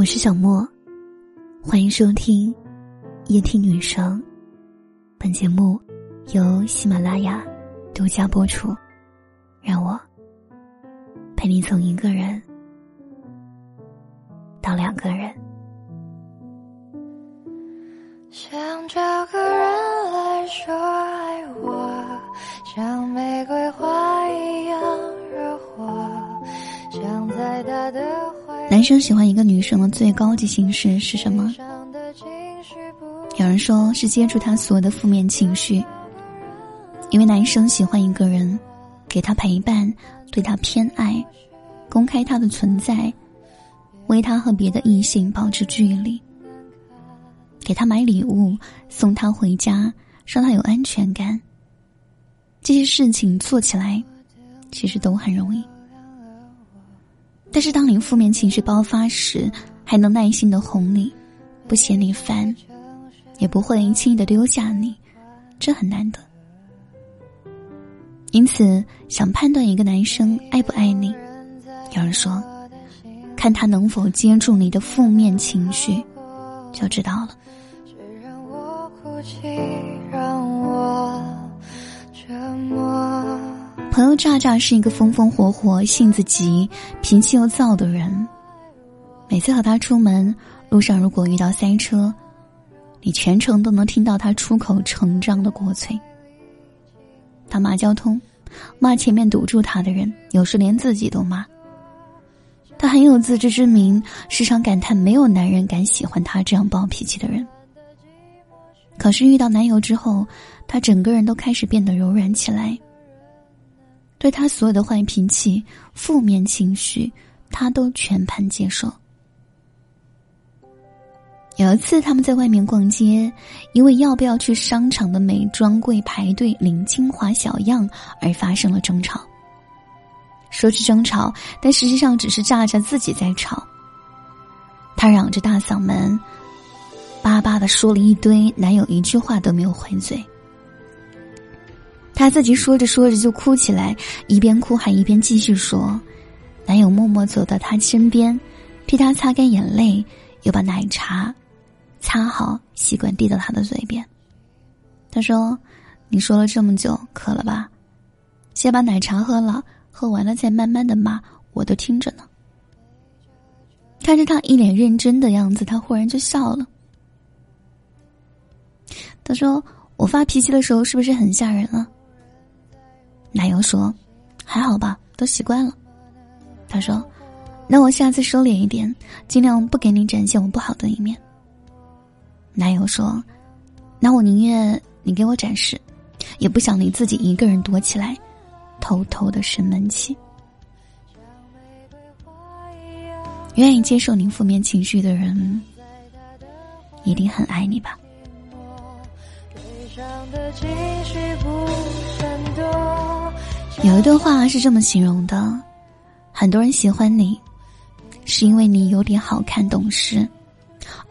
我是小莫，欢迎收听夜听女生。本节目由喜马拉雅独家播出。让我陪你从一个人到两个人。想找个人来说爱我，像玫瑰花男生喜欢一个女生的最高级形式是什么？有人说是接触他所有的负面情绪，因为男生喜欢一个人，给他陪伴，对他偏爱，公开他的存在，为他和别的异性保持距离，给他买礼物，送他回家，让他有安全感。这些事情做起来，其实都很容易。但是，当你负面情绪爆发时，还能耐心的哄你，不嫌你烦，也不会轻易的丢下你，这很难得。因此，想判断一个男生爱不爱你，有人说，看他能否接住你的负面情绪，就知道了。朋友炸炸是一个风风火火、性子急、脾气又躁的人。每次和他出门，路上如果遇到塞车，你全程都能听到他出口成章的国粹。他骂交通，骂前面堵住他的人，有时连自己都骂。他很有自知之明，时常感叹没有男人敢喜欢他这样暴脾气的人。可是遇到男友之后，他整个人都开始变得柔软起来。对他所有的坏脾气、负面情绪，他都全盘接受。有一次，他们在外面逛街，因为要不要去商场的美妆柜排队领精华小样而发生了争吵。说是争吵，但实际上只是炸炸自己在吵。他嚷着大嗓门，巴巴的说了一堆，男友一句话都没有回嘴。她自己说着说着就哭起来，一边哭还一边继续说。男友默默走到她身边，替她擦干眼泪，又把奶茶擦好，吸管递到她的嘴边。他说：“你说了这么久，渴了吧？先把奶茶喝了，喝完了再慢慢的骂，我都听着呢。”看着他一脸认真的样子，他忽然就笑了。他说：“我发脾气的时候是不是很吓人啊？”男友说：“还好吧，都习惯了。”他说：“那我下次收敛一点，尽量不给你展现我不好的一面。”男友说：“那我宁愿你给我展示，也不想你自己一个人躲起来，偷偷的生闷气。”愿意接受您负面情绪的人，一定很爱你吧。悲伤的情绪不多有一段话是这么形容的：很多人喜欢你，是因为你有点好看懂事；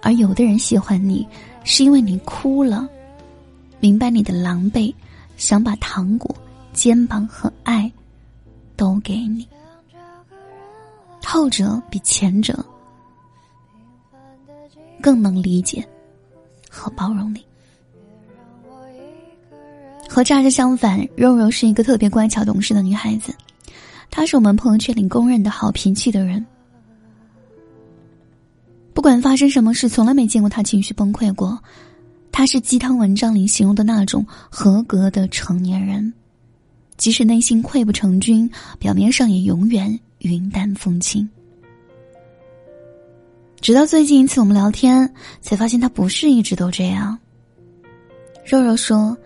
而有的人喜欢你，是因为你哭了，明白你的狼狈，想把糖果、肩膀和爱都给你。后者比前者更能理解和包容你。和炸炸相反，肉肉是一个特别乖巧懂事的女孩子，她是我们朋友圈里公认的好脾气的人。不管发生什么事，从来没见过她情绪崩溃过。她是鸡汤文章里形容的那种合格的成年人，即使内心溃不成军，表面上也永远云淡风轻。直到最近一次我们聊天，才发现她不是一直都这样。肉肉说。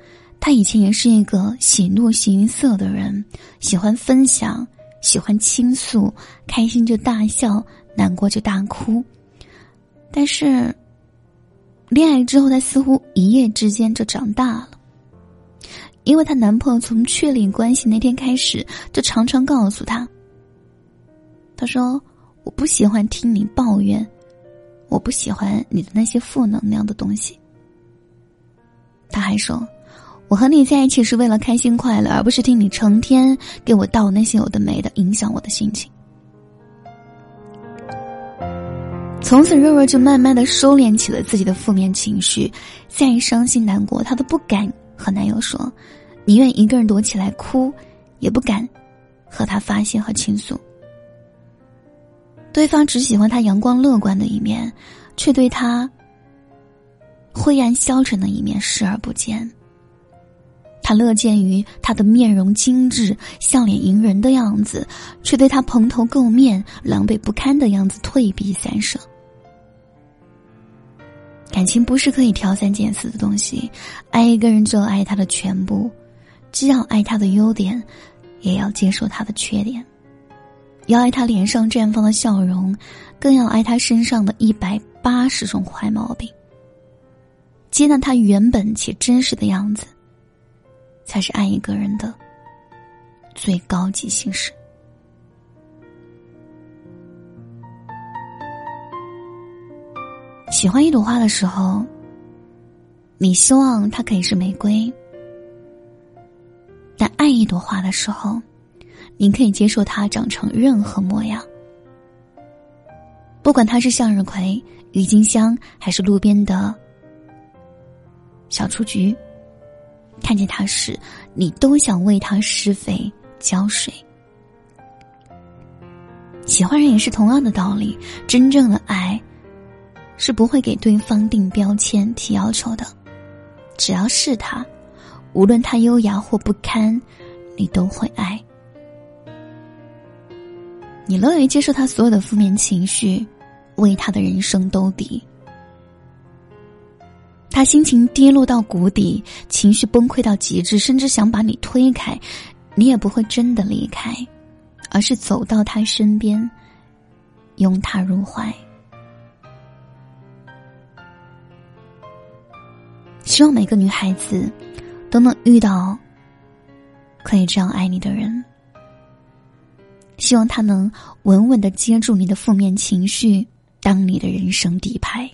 他以前也是一个喜怒形于色的人，喜欢分享，喜欢倾诉，开心就大笑，难过就大哭。但是，恋爱之后，他似乎一夜之间就长大了。因为她男朋友从确立关系那天开始，就常常告诉她：“他说我不喜欢听你抱怨，我不喜欢你的那些负能量的东西。”他还说。我和你在一起是为了开心快乐，而不是听你成天给我道那些有的没的，影响我的心情。从此，肉肉就慢慢的收敛起了自己的负面情绪，再伤心难过，她都不敢和男友说，宁愿一个人躲起来哭，也不敢和他发泄和倾诉。对方只喜欢他阳光乐观的一面，却对他灰暗消沉的一面视而不见。他乐见于他的面容精致、笑脸迎人的样子，却对他蓬头垢面、狼狈不堪的样子退避三舍。感情不是可以挑三拣四的东西，爱一个人就要爱他的全部，既要爱他的优点，也要接受他的缺点，要爱他脸上绽放的笑容，更要爱他身上的一百八十种坏毛病，接纳他原本且真实的样子。才是爱一个人的最高级形式。喜欢一朵花的时候，你希望它可以是玫瑰；但爱一朵花的时候，你可以接受它长成任何模样，不管它是向日葵、郁金香，还是路边的小雏菊。看见他时，你都想为他施肥浇水。喜欢人也是同样的道理，真正的爱是不会给对方定标签、提要求的。只要是他，无论他优雅或不堪，你都会爱。你乐于接受他所有的负面情绪，为他的人生兜底。心情跌落到谷底，情绪崩溃到极致，甚至想把你推开，你也不会真的离开，而是走到他身边，拥他入怀。希望每个女孩子都能遇到可以这样爱你的人。希望他能稳稳的接住你的负面情绪，当你的人生底牌。